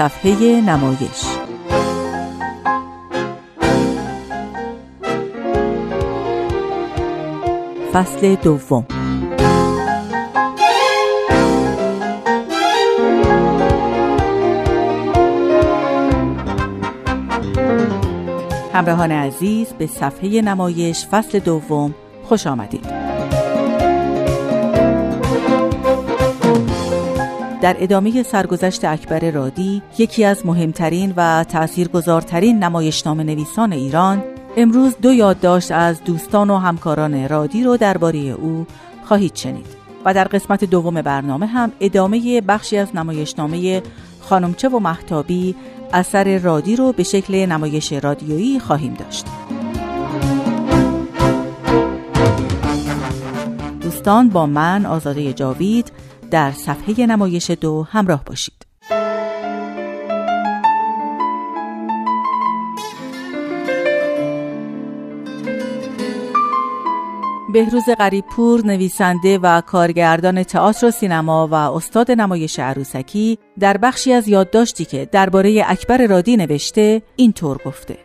صفحه نمایش. فصل دوم. همراهان عزیز به صفحه نمایش فصل دوم خوش آمدید. در ادامه سرگذشت اکبر رادی یکی از مهمترین و تاثیرگذارترین نمایشنامه نویسان ایران امروز دو یادداشت از دوستان و همکاران رادی رو درباره او خواهید شنید و در قسمت دوم برنامه هم ادامه بخشی از نمایشنامه خانمچه و محتابی اثر رادی رو به شکل نمایش رادیویی خواهیم داشت. دوستان با من آزاده جاوید در صفحه نمایش دو همراه باشید. بهروز غریبپور نویسنده و کارگردان تئاتر و سینما و استاد نمایش عروسکی در بخشی از یادداشتی که درباره اکبر رادی نوشته اینطور گفته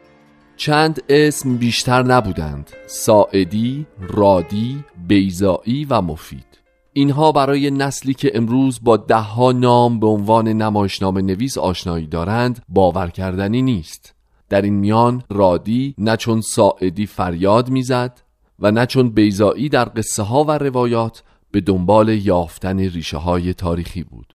چند اسم بیشتر نبودند ساعدی، رادی، بیزایی و مفید اینها برای نسلی که امروز با دهها نام به عنوان نمایشنامه نویس آشنایی دارند باور کردنی نیست. در این میان رادی نه چون ساعدی فریاد می‌زد و نه چون بیزایی در قصه ها و روایات به دنبال یافتن ریشه های تاریخی بود.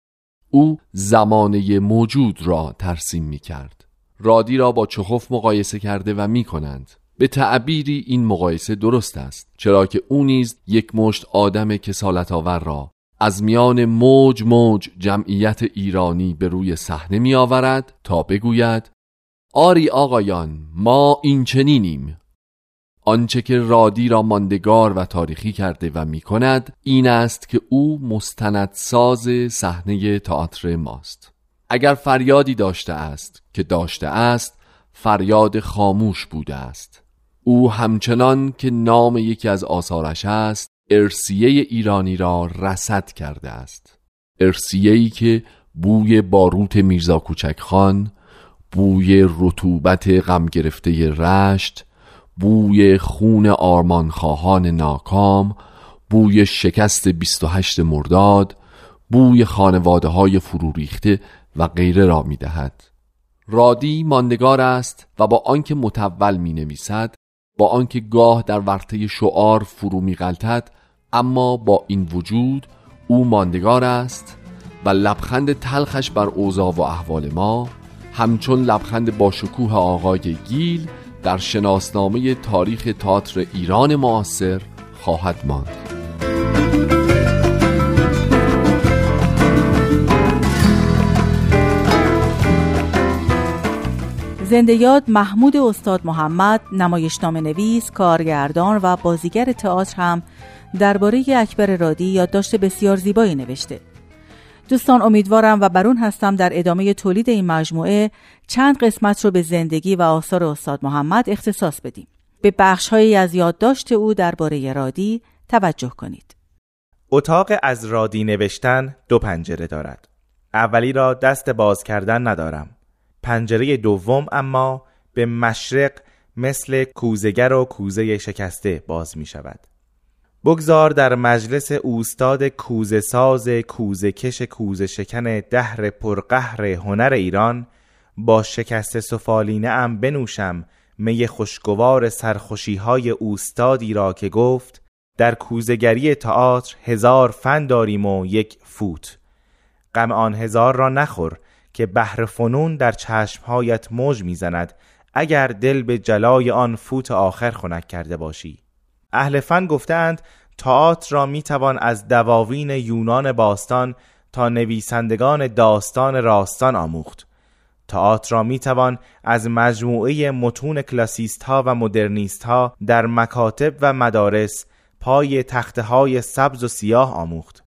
او زمانه موجود را ترسیم می کرد رادی را با چخوف مقایسه کرده و می کنند به تعبیری این مقایسه درست است چرا که او نیز یک مشت آدم کسالت آور را از میان موج موج جمعیت ایرانی به روی صحنه می آورد تا بگوید آری آقایان ما این چنینیم. آنچه که رادی را ماندگار و تاریخی کرده و می کند این است که او مستندساز صحنه تئاتر ماست. اگر فریادی داشته است که داشته است فریاد خاموش بوده است. او همچنان که نام یکی از آثارش است ارسیه ایرانی را رسد کرده است ارسیه‌ای که بوی باروت میرزا کوچک خان بوی رطوبت غم گرفته رشت بوی خون آرمانخواهان ناکام بوی شکست 28 مرداد بوی خانواده های فرو ریخته و غیره را می دهد. رادی ماندگار است و با آنکه متول می نویسد با آنکه گاه در ورطه شعار فرو می غلطد اما با این وجود او ماندگار است و لبخند تلخش بر اوضاع و احوال ما همچون لبخند با شکوه آقای گیل در شناسنامه تاریخ تئاتر ایران معاصر خواهد ماند. زنده یاد محمود استاد محمد نمایشنامه نویس، کارگردان و بازیگر تئاتر هم درباره اکبر رادی یادداشت بسیار زیبایی نوشته. دوستان امیدوارم و برون هستم در ادامه تولید این مجموعه چند قسمت رو به زندگی و آثار استاد محمد اختصاص بدیم. به بخشهایی از یادداشت او درباره رادی توجه کنید. اتاق از رادی نوشتن دو پنجره دارد. اولی را دست باز کردن ندارم. پنجره دوم اما به مشرق مثل کوزگر و کوزه شکسته باز می شود. بگذار در مجلس اوستاد کوزه ساز کوزه کش کوزه شکن دهر پرقهر هنر ایران با شکست سفالینه ام بنوشم می خوشگوار سرخوشی های اوستادی را که گفت در کوزگری تئاتر هزار فن داریم و یک فوت غم آن هزار را نخور که بحر فنون در چشمهایت موج می‌زند اگر دل به جلای آن فوت آخر خنک کرده باشی. اهل فن گفتند تئاتر را می‌توان از دواوین یونان باستان تا نویسندگان داستان راستان آموخت. تئاتر را می‌توان از مجموعه متون کلاسیست ها و مدرنیست ها در مکاتب و مدارس پای تخته های سبز و سیاه آموخت.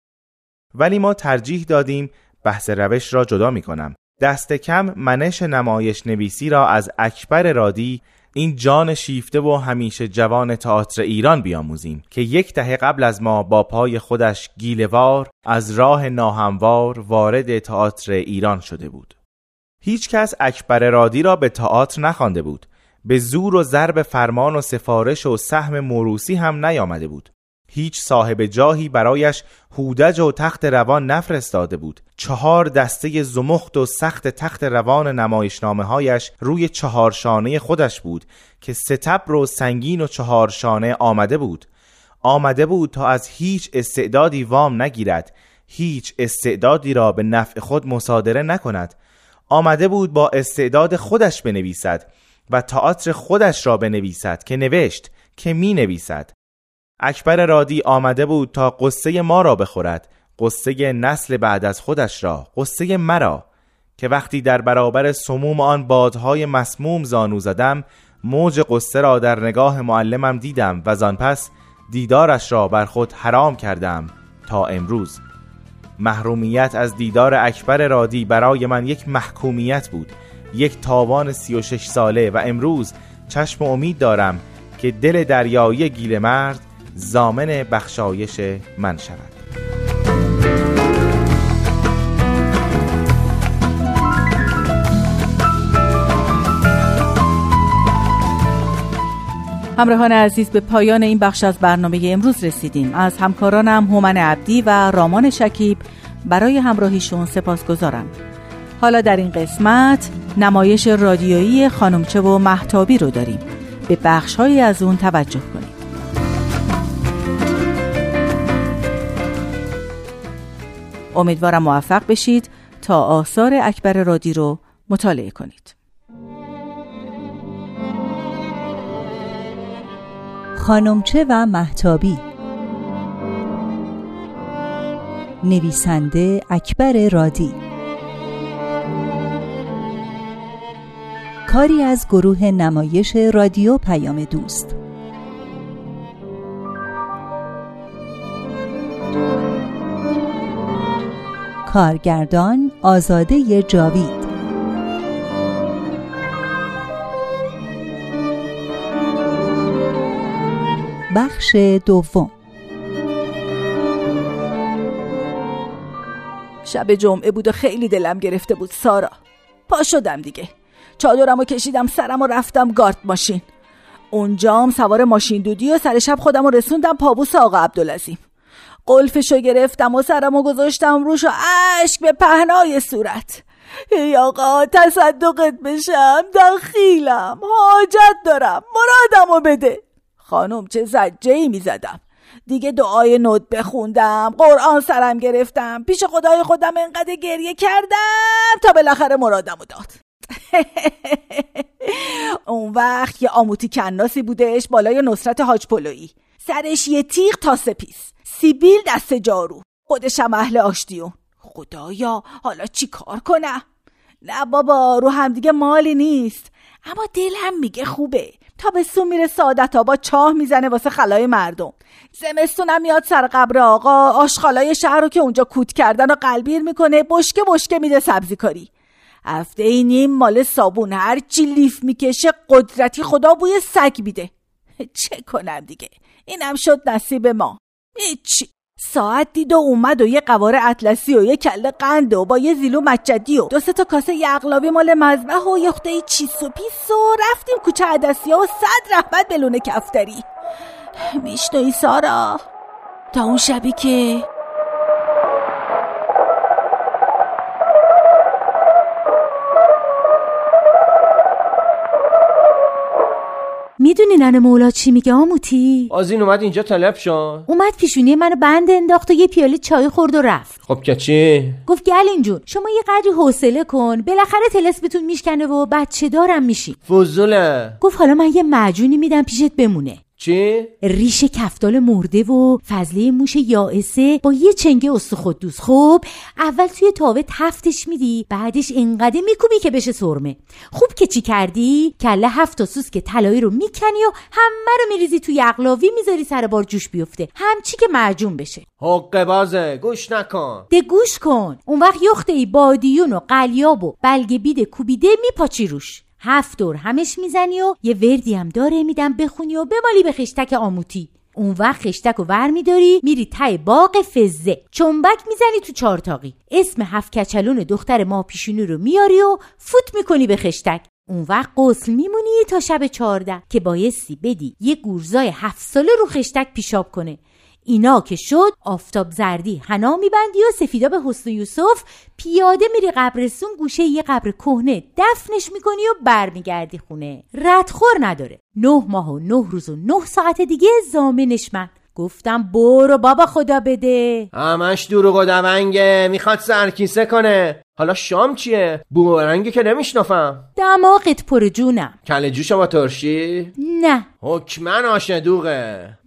ولی ما ترجیح دادیم بحث روش را جدا می کنم دست کم منش نمایش نویسی را از اکبر رادی این جان شیفته و همیشه جوان تئاتر ایران بیاموزیم که یک دهه قبل از ما با پای خودش گیلوار از راه ناهموار وارد تئاتر ایران شده بود. هیچ کس اکبر رادی را به تئاتر نخوانده بود. به زور و ضرب فرمان و سفارش و سهم موروسی هم نیامده بود. هیچ صاحب جاهی برایش هودج و تخت روان نفرستاده بود. چهار دسته زمخت و سخت تخت روان نمایشنامه هایش روی چهارشانه خودش بود که ستبر و سنگین و چهارشانه آمده بود. آمده بود تا از هیچ استعدادی وام نگیرد. هیچ استعدادی را به نفع خود مصادره نکند. آمده بود با استعداد خودش بنویسد و تئاتر خودش را بنویسد که نوشت که می نویسد. اکبر رادی آمده بود تا قصه ما را بخورد. قصه نسل بعد از خودش را. قصه مرا. که وقتی در برابر سموم آن بادهای مسموم زانو زدم موج قصه را در نگاه معلمم دیدم و زان پس دیدارش را بر خود حرام کردم تا امروز. محرومیت از دیدار اکبر رادی برای من یک محکومیت بود. یک تاوان سی و شش ساله و امروز چشم امید دارم که دل دریایی گیل مرد زامن بخشایش من شود. همراهان عزیز به پایان این بخش از برنامه امروز رسیدیم. از همکارانم هومن عبدی و رامان شکیب برای همراهیشون سپاس گذارم حالا در این قسمت نمایش رادیویی خانمچه و محتابی رو داریم. به بخشهایی از اون توجه کنید. امیدوارم موفق بشید تا آثار اکبر رادی رو مطالعه کنید. خانمچه و محتابی نویسنده اکبر رادی کاری از گروه نمایش رادیو پیام دوست کارگردان آزاده جاوید. بخش دوم. شب جمعه بود و خیلی دلم گرفته بود سارا. پا شدم دیگه. چادرم و کشیدم سرم و رفتم گارد ماشین. اونجام سوار ماشین دودی و سر شب خودم رسوندم پابوس آقا عبدالعظیم. قلفشو گرفتم و سرم و گذاشتم روش و اشک به پهنای صورت. ای آقا تصدقت بشم دخیلم حاجت دارم مرادمو بده. خانم چه زجه ای می زدم دیگه دعای نود بخوندم قرآن سرم گرفتم پیش خدای خودم انقدر گریه کردم تا بالاخره مرادمو داد. اون وقت یه آموتی کناسی بودش بالای نصرت حاج پلویی. سرش یه تیغ تا سپیس. سیبیل دست جارو. خودشم اهل آشتیون. خدایا حالا چی کار کنم؟ نه بابا رو همدیگه مالی نیست. اما دلم میگه خوبه. تا به سو میره سعادت آبا چاه می‌زنه واسه خلای مردم. زمستونم میاد سر قبر آقا. آشخالای شهر رو که اونجا کوت کردن و قلبیر می‌کنه بشکه بشکه میده سبزی کاری. هفته نیم مال صابون. هرچی لیف می‌کشه قدرتی خدا بوی سگ میده. چه کنم دیگه؟ اینم شد نصیب ما. هیچی. ساعت دید و اومد و یه قوار اطلسی و یه کله قند و با یه زیلو مجدی و دو تا کاسه یغلابی مال مذبح و یه چیس و پیس و رفتیم کوچه عدسی و صد رحمت بلونه کفتری. میشنوی سارا؟ تا اون شبی که می‌دونی ننه مولا چی میگه آموتی؟ آزین اومد اینجا طلب شان اومد پیشونی منو بند انداخت و یه پیاله چای خورد و رفت. خب که چی؟ گفت گلین جون شما یه قدری حوصله کن بالاخره تلسمتون میشکنه و بچه دارم میشی. فضوله. گفت حالا من یه معجونی میدم پیشت بمونه. چی؟ ریش کفتال مرده و فضله موش یائسه با یه چنگه استخدوس. خب اول توی تاوه تفتش میدی بعدش انقدر میکوبی که بشه سرمه. خوب که چی کردی؟ کله هفت سوس که طلایی رو می‌کنی و همه رو میریزی توی اقلاوی می‌ذاری سر بار جوش بیفته. همچی که معجون بشه. حق بازه گوش نکن. ده گوش کن. اون وقت یخته ای بادیون و قلیاب و بلگ بید کوبیده میپاچی روش. هفت دور همش می‌زنی و یه وردی هم داره میدم بخونی و بمالی به خشتک آموتی. اون وقت خشتک رو ور میداری میری ته باغ فزه چنبک می‌زنی تو چارتاقی اسم هفت کچلون دختر ما پیشونی رو میاری و فوت می‌کنی به خشتک. اون وقت قسل میمونی تا شب چهارده که بایستی بدی یه گورزای هفت ساله رو خشتک پیشاب کنه. اینا که شد آفتاب زردی حنا میبندی و سفیدا به حسن یوسف پیاده میری قبرستون گوشه یه قبر کهنه دفنش می‌کنی و برمیگردی خونه. ردخور نداره. نه ماه و نه روز و نه ساعت دیگه زامنش من. گفتم برو بابا خدا بده. همش دروغ و دونگه می‌خواد سرکیسه کنه. حالا شام چیه؟ بومرنگی که نمیشنافم دماغت پر جونم. کله جوش با ترشی؟ نه. حکمن آشدوغه.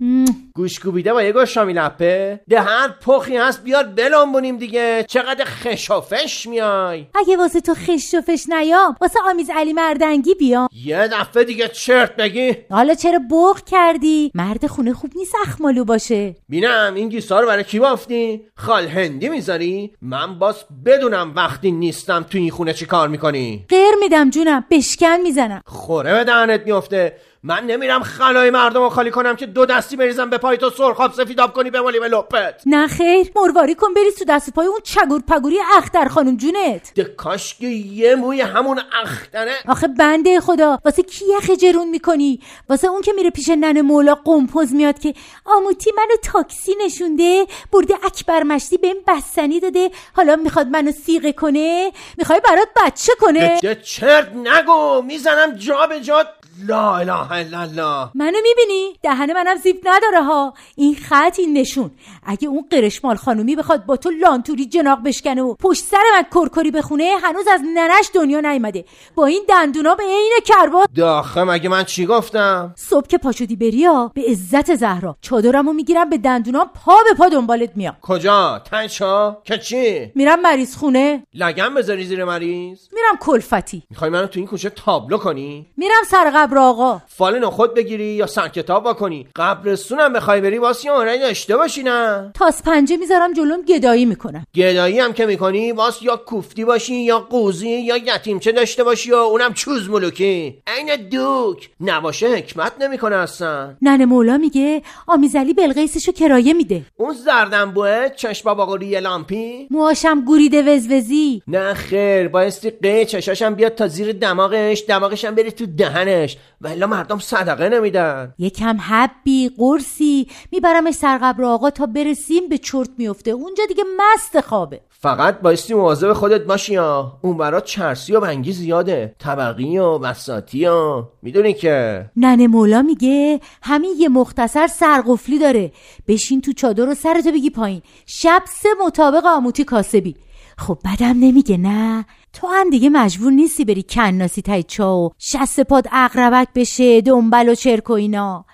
گوش کوبیده با یه گوشامی لپه ده هر پخی هست بیار بلنبونیم دیگه. چقدر خشافش میای. اگه واسه تو خش و فش نیام واسه آمیز علی مردنگی بیام. یه دفعه دیگه چرت بگی. حالا چرا بغ کردی؟ مرد خونه خوب نیست اخمالو باشه. بینم این گیسا رو برای کی بافتی خال هندی می‌ذاری؟ من باز بدونم وقتی نیستم تو این خونه چی کار می‌کنی. غیر میدم جونم بشکن می‌زنم. خوره به دهنت میفته من نمیرم خلای مردم رو خالی کنم که دو دستی بریزم به پای تو سرخاب سفیداب کنی بمالی به لپت. نه خیر مرواری کن بری تو دست پای اون چگور پگوری اختر خانم جونت. ده کاش که یه موی همون اختره. آخه بنده خدا واسه کی یخ جرون می‌کنی؟ واسه اون که میره پیش نن مولا قمپوز میاد که آموتی منو تاکسی نشونده برده اکبر مشتی بهم بستنی داده حالا می‌خواد منو سیغه کنه؟ می‌خوای برات بچه کنه؟ چرت نگو می‌زنم جا به جا لا اله الا الله. منو می‌بینی؟ دهن منم زیب نداره ها. این خط این نشون. اگه اون قرشمال خانومی بخواد با تو لانتوری جناق بشکنه و پشت سر من کرکری بخونه هنوز از ننش دنیا نیومده. با این دندونا به عین کربات. داخه مگه من چی گفتم؟ صبح که پاشدی بری ها به عزت زهرا. چادرمو می‌گیرم به دندونام پا به پا دنبالت میام. کجا؟ تنچا که چی؟ میرم مریض خونه. لگم بذاری زیر مریض. میرم کلفتی. می‌خوای منو تو این کوچه تابلو کنی؟ میرم سر قبر آقا. فال نخود بگیری یا سر کتاب واکنی؟ قبرستونم بخوای بری واسه هنری داشته باشی نه؟ تاس پنجه می‌ذارم جلوم گدایی می‌کنم. گدایی هم که می‌کنی واس یا کوفتی باشی یا قوزی یا یتیمچه داشته باشی یا اونم چوز ملوکی. عین دوک. نباشه حکمت نمی‌کنه اصلا. ننه مولا میگه آمیزلی بلقیسشو کرایه میده. اون زردن بوه چشم با قوری لامپی. موهاشم گوریده وزوزی. نه خیر بایستی قه چشاشم بیاد تا زیر دماغش دماغشم بره تو دهنش. ولی مردم صدقه نمیدن. یکم حبی قرصی. میبرمش سرقبر آقا تا برسیم به چرت میفته. اونجا دیگه مست خوابه. فقط بایستی مواظب خودت باشی ها. اون برا چرسی و بنگی زیاده. طبقی و بساتی و می‌دونی که؟ ننه مولا میگه همین یه مختصر سرقفلی داره. بشین تو چادر و سرتو بگی پایین. شب سه مطابق آموتی کاسبی. خب بدم نمیگه نه؟ تو هم دیگه مجبور نیستی بری کناسی تای چا و شست پاد اقربک بشه دنبل و چرک و اینا.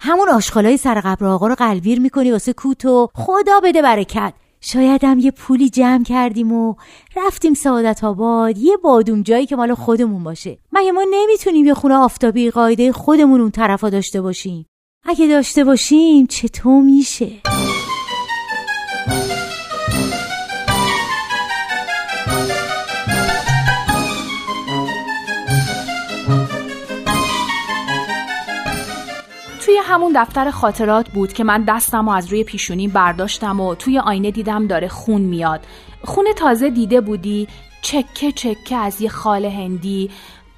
همون آشغالای سر قبر آقا رو قلبیر می‌کنی واسه کوتو خدا بده برکت. شاید هم یه پولی جمع کردیم و رفتیم سعادت آباد یه بادوم جایی که مال خودمون باشه. مگه ما نمی‌تونیم یه خونه آفتابی قاعده خودمون اون طرفا داشته باشیم؟ اگه داشته باشیم چطور میشه؟ توی همون دفتر خاطرات بود که من دستم و از روی پیشونی برداشتم و توی آینه دیدم داره خون میاد. خون تازه دیده بودی چکه چکه از یه خال هندی.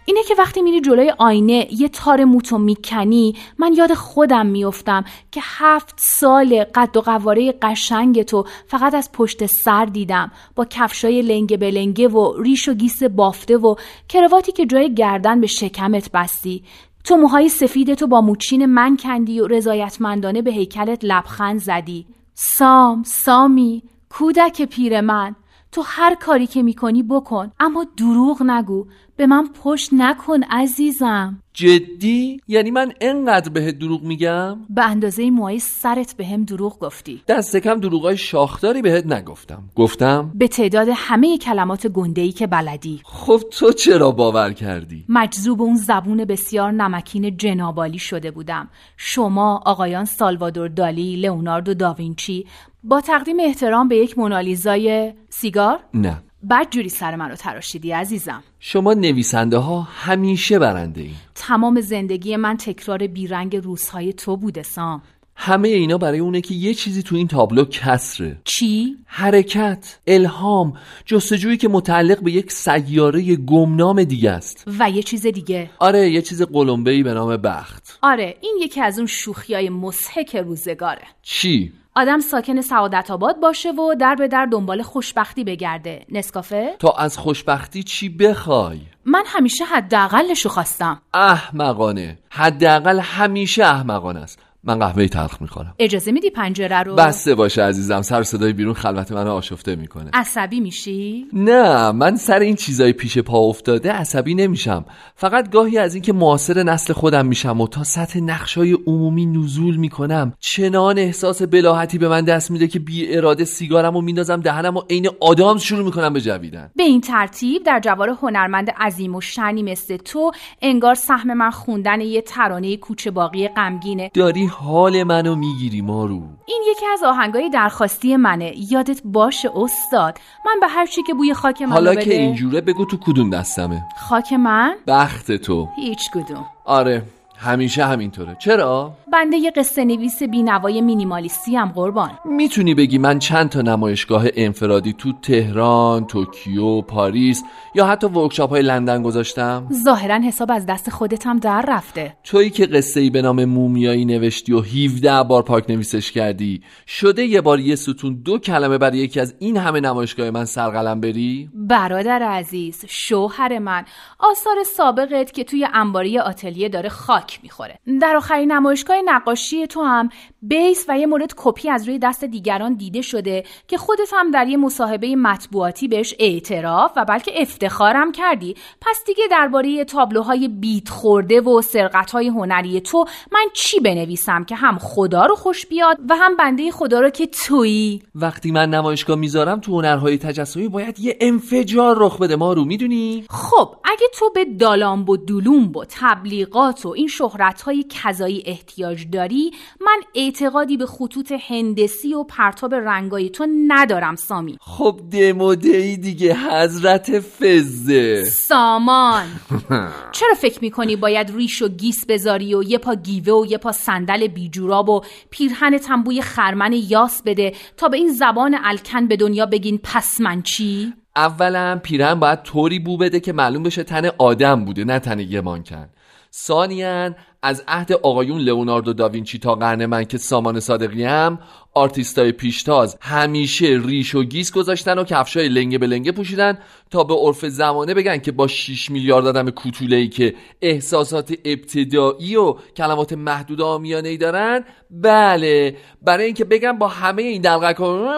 اینه که وقتی میری جلوی آینه یه تار موتو می‌کنی من یاد خودم میفتم که هفت سال قد و قواره قشنگ تو فقط از پشت سر دیدم. با کفشای لنگه به لنگه و ریش و گیس بافته و کرواتی که جای گردن به شکمت بستی. تو موهای سفیدتو با موچین من کندی و رضایتمندانه به هیکلت لبخند زدی. سام سامی کودک پیر من تو هر کاری که می‌کنی بکن. اما دروغ نگو. به من پشت نکن عزیزم. جدی؟ یعنی من انقدر بهت دروغ میگم؟ به اندازه موهای سرت به هم دروغ گفتی. دست کم دروغای شاخداری بهت نگفتم. گفتم؟ به تعداد همه کلمات گندهی که بلدی. خب تو چرا باور کردی؟ مجذوب اون زبون بسیار نمکین جنابالی شده بودم. شما آقایان سالوادور دالی لئوناردو داوینچی با تقدیم احترام به یک مونالیزای سیگار؟ نه. بد جوری سر من رو تراشیدی عزیزم. شما نویسنده ها همیشه برنده این تمام زندگی من تکرار بیرنگ روزهای تو بوده سام. همه اینا برای اونه که یه چیزی تو این تابلو کسره. چی؟ حرکت الهام جستجویی که متعلق به یک سیاره گمنام دیگه است. و یه چیز دیگه. آره یه چیز قلمبه‌ای به نام بخت. آره این یکی از اون شوخیای مسحک روزگاره. چی؟ آدم ساکن سعادت آباد باشه و در به در دنبال خوشبختی بگرده. نسکافه؟ تا از خوشبختی چی بخوای؟ من همیشه حداقلشو خواستم. احمقانه. حداقل همیشه احمقانه است. من قهوه تلخ می‌خورم. اجازه میدی پنجره رو؟ بسته باشه عزیزم سر صدای بیرون خلوت منو آشفته می‌کنه. عصبی میشی؟ نه من سر این چیزای پیش پا افتاده عصبی نمیشم. فقط گاهی از اینکه معاصر نسل خودم میشم و تا سطح نقشای عمومی نزول می‌کنم چنان احساس بلاحتی به من دست میده که بی اراده سیگارم و میندازم دهنم و عین آدام شروع می‌کنم به جویدن. به این ترتیب در جوار هنرمند عظیم و شنی مثل تو انگار سهم من خوندن یه ترانه کوچه باقی غمگینه. داری حال منو می‌گیری مارو. این یکی از آهنگای درخواستی منه. یادت باشه استاد. من به هر چی که بوی خاک منو حالا بده. که اینجوره بگو تو کدوم دستمه. خاک من؟ بخت تو. هیچ کدوم. آره. همیشه همینطوره چرا بنده یه قصه نویس بینوای مینیمالیستی هم قربان می‌تونی بگی من چند تا نمایشگاه انفرادی تو تهران، توکیو، پاریس یا حتی workshop های لندن گذاشتم؟ ظاهرا حساب از دست خودت هم در رفته تویی که قصه ای به نام مومیایی نوشتی و 17 بار پاک نویسش کردی شده یه بار یه ستون دو کلمه برای یکی از این همه نمایشگاه من سرقلم بری؟ برادر عزیز شوهر من آثار سابقت که توی انباری آتلیه داره خاک می‌خوره. در آخرین نمایشگاه نقاشی تو هم بیس و یه مورد کپی از روی دست دیگران دیده شده که خودت هم در یه مصاحبه مطبوعاتی بهش اعتراف و بلکه افتخارم کردی. پس دیگه درباره تابلوهای بیت خورده و سرقتهای هنری تو من چی بنویسم که هم خدا رو خوش بیاد و هم بنده خدا رو که تویی؟ وقتی من نمایشگاه می‌ذارم تو هنرهای تجسمی باید یه انفجار رخ بده ما رو می‌دونی؟ خب اگه تو به دالامب و دولومب و تبلیغات و این شهرتهای کذایی احتیاج داری من اعتقادی به خطوط هندسی و پرتاب رنگای تو ندارم سامی. خب دمودهی دیگه حضرت فزه سامان. چرا فکر می‌کنی باید ریش و گیس بذاری و یه پا گیوه و یه پا صندل بیجوراب و پیرهن تنبوی خرمن یاس بده تا به این زبان الکن به دنیا بگین پس من چی؟ اولا پیرن باید طوری بو بده که معلوم بشه تن آدم بوده نه تن یه مانکن. ثانیا از عهد آقایون لئوناردو داوینچی تا قرن من که سامان صادقی هم آرتیستای پیشتاز همیشه ریش و گیس گذاشتن و کفشای لنگه به لنگه پوشیدن تا به عرف زمانه بگن که با 6 میلیارد آدم کوتوله‌ای که احساسات ابتدایی و کلمات محدود عامیانه ای دارن. بله برای اینکه بگن با همه این دلقک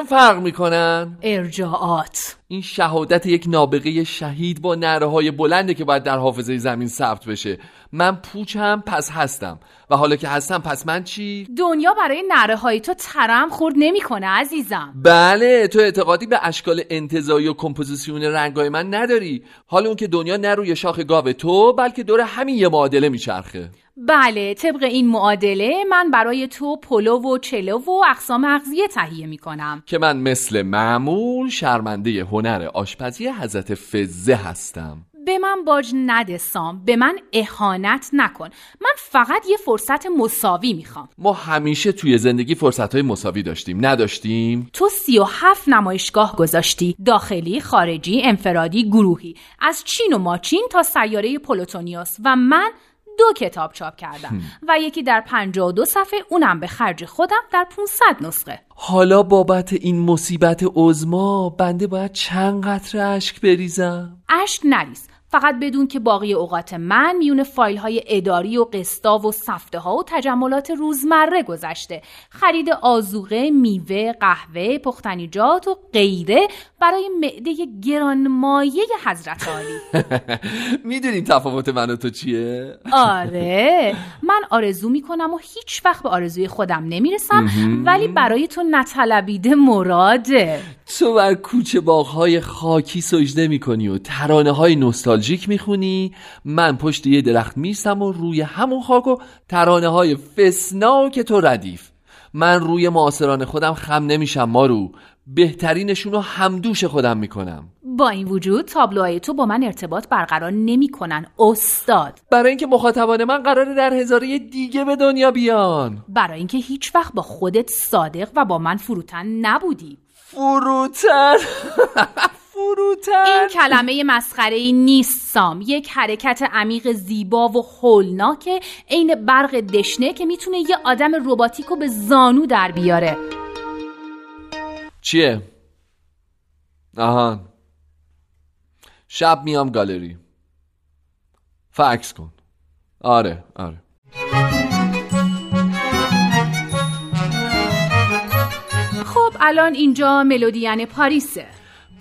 فرق می‌کنن. ارجاعات. این شهادت یک نابغه شهید با نعره های بلنده که باید در حافظه زمین ثبت بشه. من پوچم پس هستم. و حالا که هستم پس من چی؟ دنیا برای نعره های تو تره خورد نمی‌کنه عزیزم. بله تو اعتقادی به اشکال انتزاعی و کمپوزیسیون رنگای من نداری. حالا اون که دنیا نه روی شاخ گاو تو بلکه دور همین یه معادله میچرخه. بله طبق این معادله من برای تو پلو و چلو و اقسام اغذیه تهیه می‌کنم. که من مثل معمول شرمنده هنر آشپزی حضرت فزه هستم. به من باج نده سام به من اهانت نکن. من فقط یه فرصت مساوی می‌خوام. ما همیشه توی زندگی فرصت های مساوی داشتیم نداشتیم؟ تو سی و هفت نمایشگاه گذاشتی داخلی، خارجی، انفرادی، گروهی. از چین و ماچین تا سیاره پلوتونیوس و من دو کتاب چاپ کردم. و یکی در 52 صفحه اونم به خرج خودم در 500 نسخه. حالا بابت این مصیبت عزما بنده باید چند قطره اشک بریزم؟ اشک نریز. فقط بدون که باقی اوقات من میون فایل های اداری و قسطا و سفته ها و تجملات روزمره گذشته. خرید آزوقه، میوه، قهوه، پختنیجات و غیره برای معده گرانمایه حضرت عالی. می‌دونیم تفاوت من و تو چیه؟ آره. من آرزو می‌کنم و هیچ وقت به آرزوی خودم نمی‌رسم ولی برای تو نطلبیده مراده. تو بر کوچه باغهای خاکی سجده می‌کنی و ترانه های نوستالژیک می‌خونی. من پشت یه درخت میستم و روی همون خاک و ترانه های فسنا که تو ردیف. من روی معاصران خودم خم نمیشم مارو. بهترینشون رو همدوش خودم می‌کنم. با این وجود تابلوهای تو با من ارتباط برقرار نمی‌کنن استاد. برای اینکه مخاطبان من قراره در هزاره دیگه به دنیا بیان. برای اینکه هیچ وقت با خودت صادق و با من فروتن نبودی. فروتن. فروتن. این کلمه مسخره ای نیست سام. یک حرکت عمیق زیبا و هولناکه. عین برق دشنه که می‌تونه یه آدم رباتیکو به زانو در بیاره. چیه؟ آهان شب میام گالری. فکس کن. آره آره. الان اینجا ملودیان پاریسه.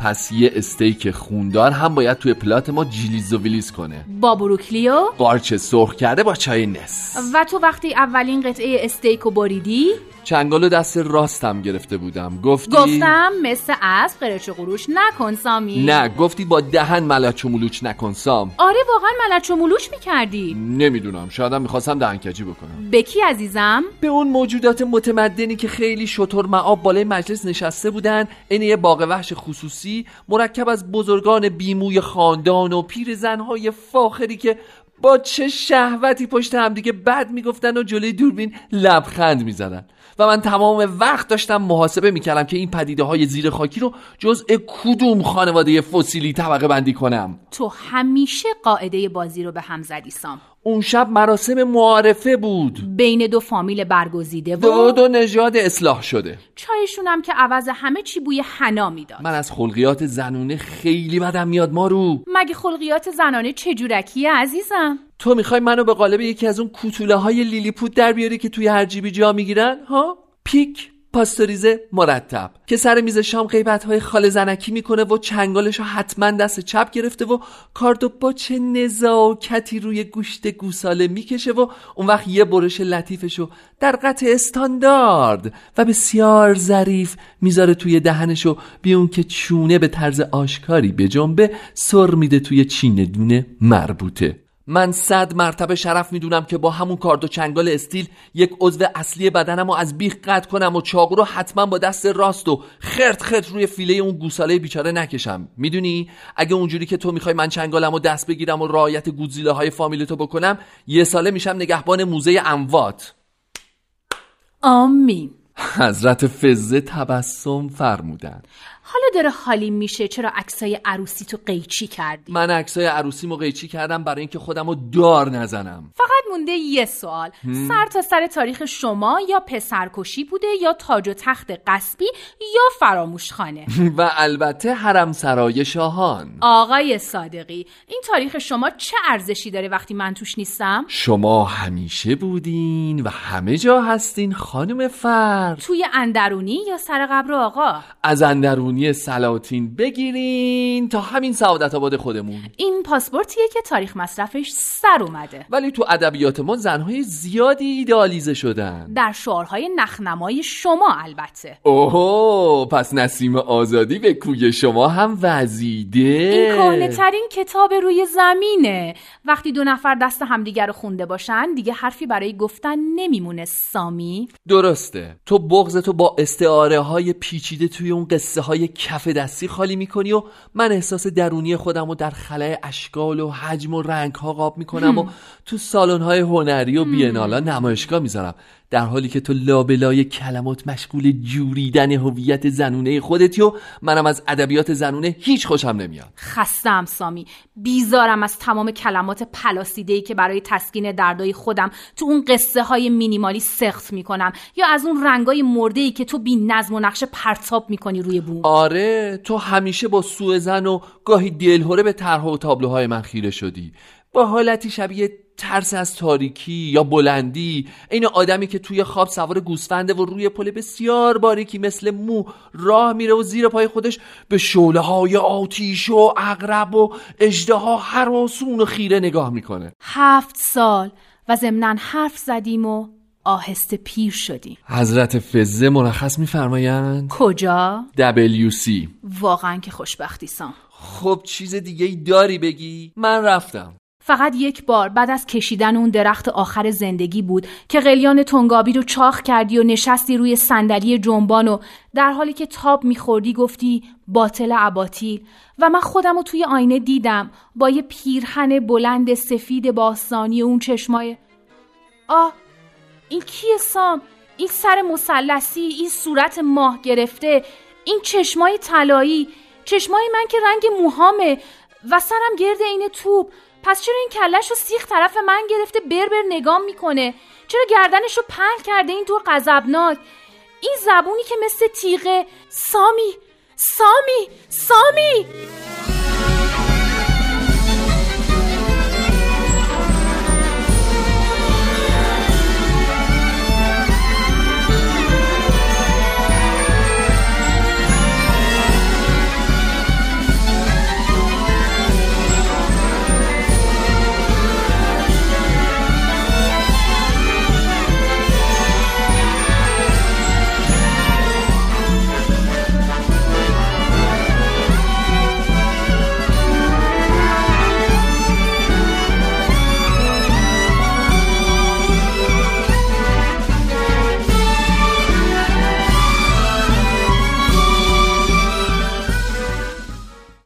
پس یه استیک خوندار هم باید توی پلات ما جیلیز و ویلیز کنه. با بروکلیو. قارچ سرخ کرده با چای نس و تو وقتی اولین قطعه استیکو بریدی؟ چنگالو دست راستم گرفته بودم. گفتی گفتم مثل اسب قرچ و قروش نکن سامی. نه گفتی با دهن ملچ و ملوچ نکن سام. آره واقعا ملچ و ملوش می‌کردی. نمی‌دونم شایدم می‌خواستم دهنکجی بکنم. به کی عزیزم؟ به اون موجودات متمدنی که خیلی شطور معاب بالای مجلس نشسته بودن این یه باغ وحش خصوصی مرکب از بزرگان بیموی خاندان و پیر زنهای فاخری که با چه شهوتی پشت همدیگه بد می‌گفتن و جلوی دوربین لبخند می‌زدن. و من تمام وقت داشتم محاسبه می‌کردم که این پدیده های زیر خاکی رو جزء کدوم خانواده فسیلی طبقه بندی کنم. تو همیشه قاعده بازی رو به هم زدی سام. اون شب مراسم معارفه بود. بین دو فامیل برگزیده و دو دو نژاد اصلاح شده. چایشونم که عوض همه چی بوی حنا می‌داد. من از خلقیات زنونه خیلی بدم میاد مارو مگه خلقیات زنانه چجورکیه عزیزم؟ تو می‌خوای منو به قالب یکی از اون کوتوله های لیلیپوت در بیاری که توی هر جیبی جا می‌گیرن؟ ها؟ پیک. پاستوریزه مرتب. که سر میز شام غیبت های خال زنکی می‌کنه و چنگالش حتما دست چپ گرفته و کاردو با چه نزاکتی روی گوشت گوساله می‌کشه و اون وقت یه برش لطیفشو در قطع استاندارد و بسیار ظریف می‌ذاره توی دهنشو بی اون که چونه به طرز آشکاری به جنبه سر میده توی چین دونه مربوطه. من صد مرتبه شرف می‌دونم که با همون کارد و چنگال استیل یک عضو اصلی بدنم رو از بیخ قطع کنم و چاقو رو حتما با دست راست و خرت خرت روی فیله اون گوساله بیچاره نکشم. می‌دونی؟ اگه اونجوری که تو می‌خوای من چنگالم و دست بگیرم و رعایت گودزیله های فامیلتو بکنم یه ساله میشم نگهبان موزه اموات. آمین. حضرت فزه تبسم فرمودن. حالا داره حالی میشه چرا عکسای عروسی تو قیچی کردی؟ من عکسای عروسی قیچی کردم برای اینکه خودم رو دار نزنم. فقط مونده یه سوال. سر تا سر تاریخ شما یا پسرکشی بوده یا تاج و تخت قصبی یا فراموشخانه؟ و البته حرم سرای شاهان. آقای صادقی این تاریخ شما چه ارزشی داره وقتی من توش نیستم؟ شما همیشه بودین و همه جا هستین خانم فر توی اندرونی یا سر قبر آقا؟ از اندرونی سلاطین بگیرین تا همین سعادت آباد خودمون. این پاسپورتیه که تاریخ مصرفش سر اومده. ولی تو ادبیات ما زنهای زیادی ایدئالیزه شدن. در شعرهای نخنمای شما البته. اوه پس نسیم آزادی به کوی شما هم وزیده. این کهنه ترین کتاب روی زمینه. وقتی دو نفر دست همدیگر رو خونده باشن دیگه حرفی برای گفتن نمیمونه سامی. درسته. تو بغزتو با استعاره های پیچیده توی اون قصه های کف دستی خالی می‌کنی و من احساس درونی خودم رو در خلای اشکال و حجم و رنگ ها قاب می‌کنم و تو سالن های هنری و بینالا نمایشگاه می‌ذارم. در حالی که تو لابلای کلمات مشغول جوریدن هویت زنونه خودتی و منم از ادبیات زنونه هیچ خوشم نمیاد. خستم سامی. بیزارم از تمام کلمات پلاسیده ای که برای تسکین دردای خودم تو اون قصه های مینیمالی سخت می‌کنم یا از اون رنگای مرده ای که تو بی نظم و نقشه پرتاب می‌کنی روی بوم. آره تو همیشه با سوء زن و گاهی دلهوره به طرح و تابلوهای من خیره شدی. با حالتی شبیه ترس از تاریکی یا بلندی این آدمی که توی خواب سوار گوسفنده و روی پل بسیار باریکی مثل مو راه میره و زیر پای خودش به شعله های آتیش و اغرب و اجدها هراسون و خیره نگاه می‌کنه. هفت سال و ضمنا حرف زدیم و آهسته پیر شدیم. حضرت فزه مرخص میفرمایند؟ کجا؟ WC واقعا که خوشبختی سام خب چیز دیگه ای داری بگی؟ من رفتم. فقط یک بار بعد از کشیدن اون درخت آخر زندگی بود که قلیان تنگابی رو چاخ کردی و نشستی روی صندلی جنبان و در حالی که تاب میخوردی گفتی باطل عباطیل. و من خودم رو توی آینه دیدم با یه پیرهن بلند سفید باستانی و اون چشمای آه این کیه سام؟ این سر مسلسی این صورت ماه گرفته این چشمای طلایی چشمای من که رنگ موهامه و سرم گرد عین توپ. پس چرا این کلش رو سیخ طرف من گرفته بربر نگام می‌کنه؟ چرا گردنش رو پهن کرده این طور غضبناک؟ این زبونی که مثل تیغه سامی سامی سامی!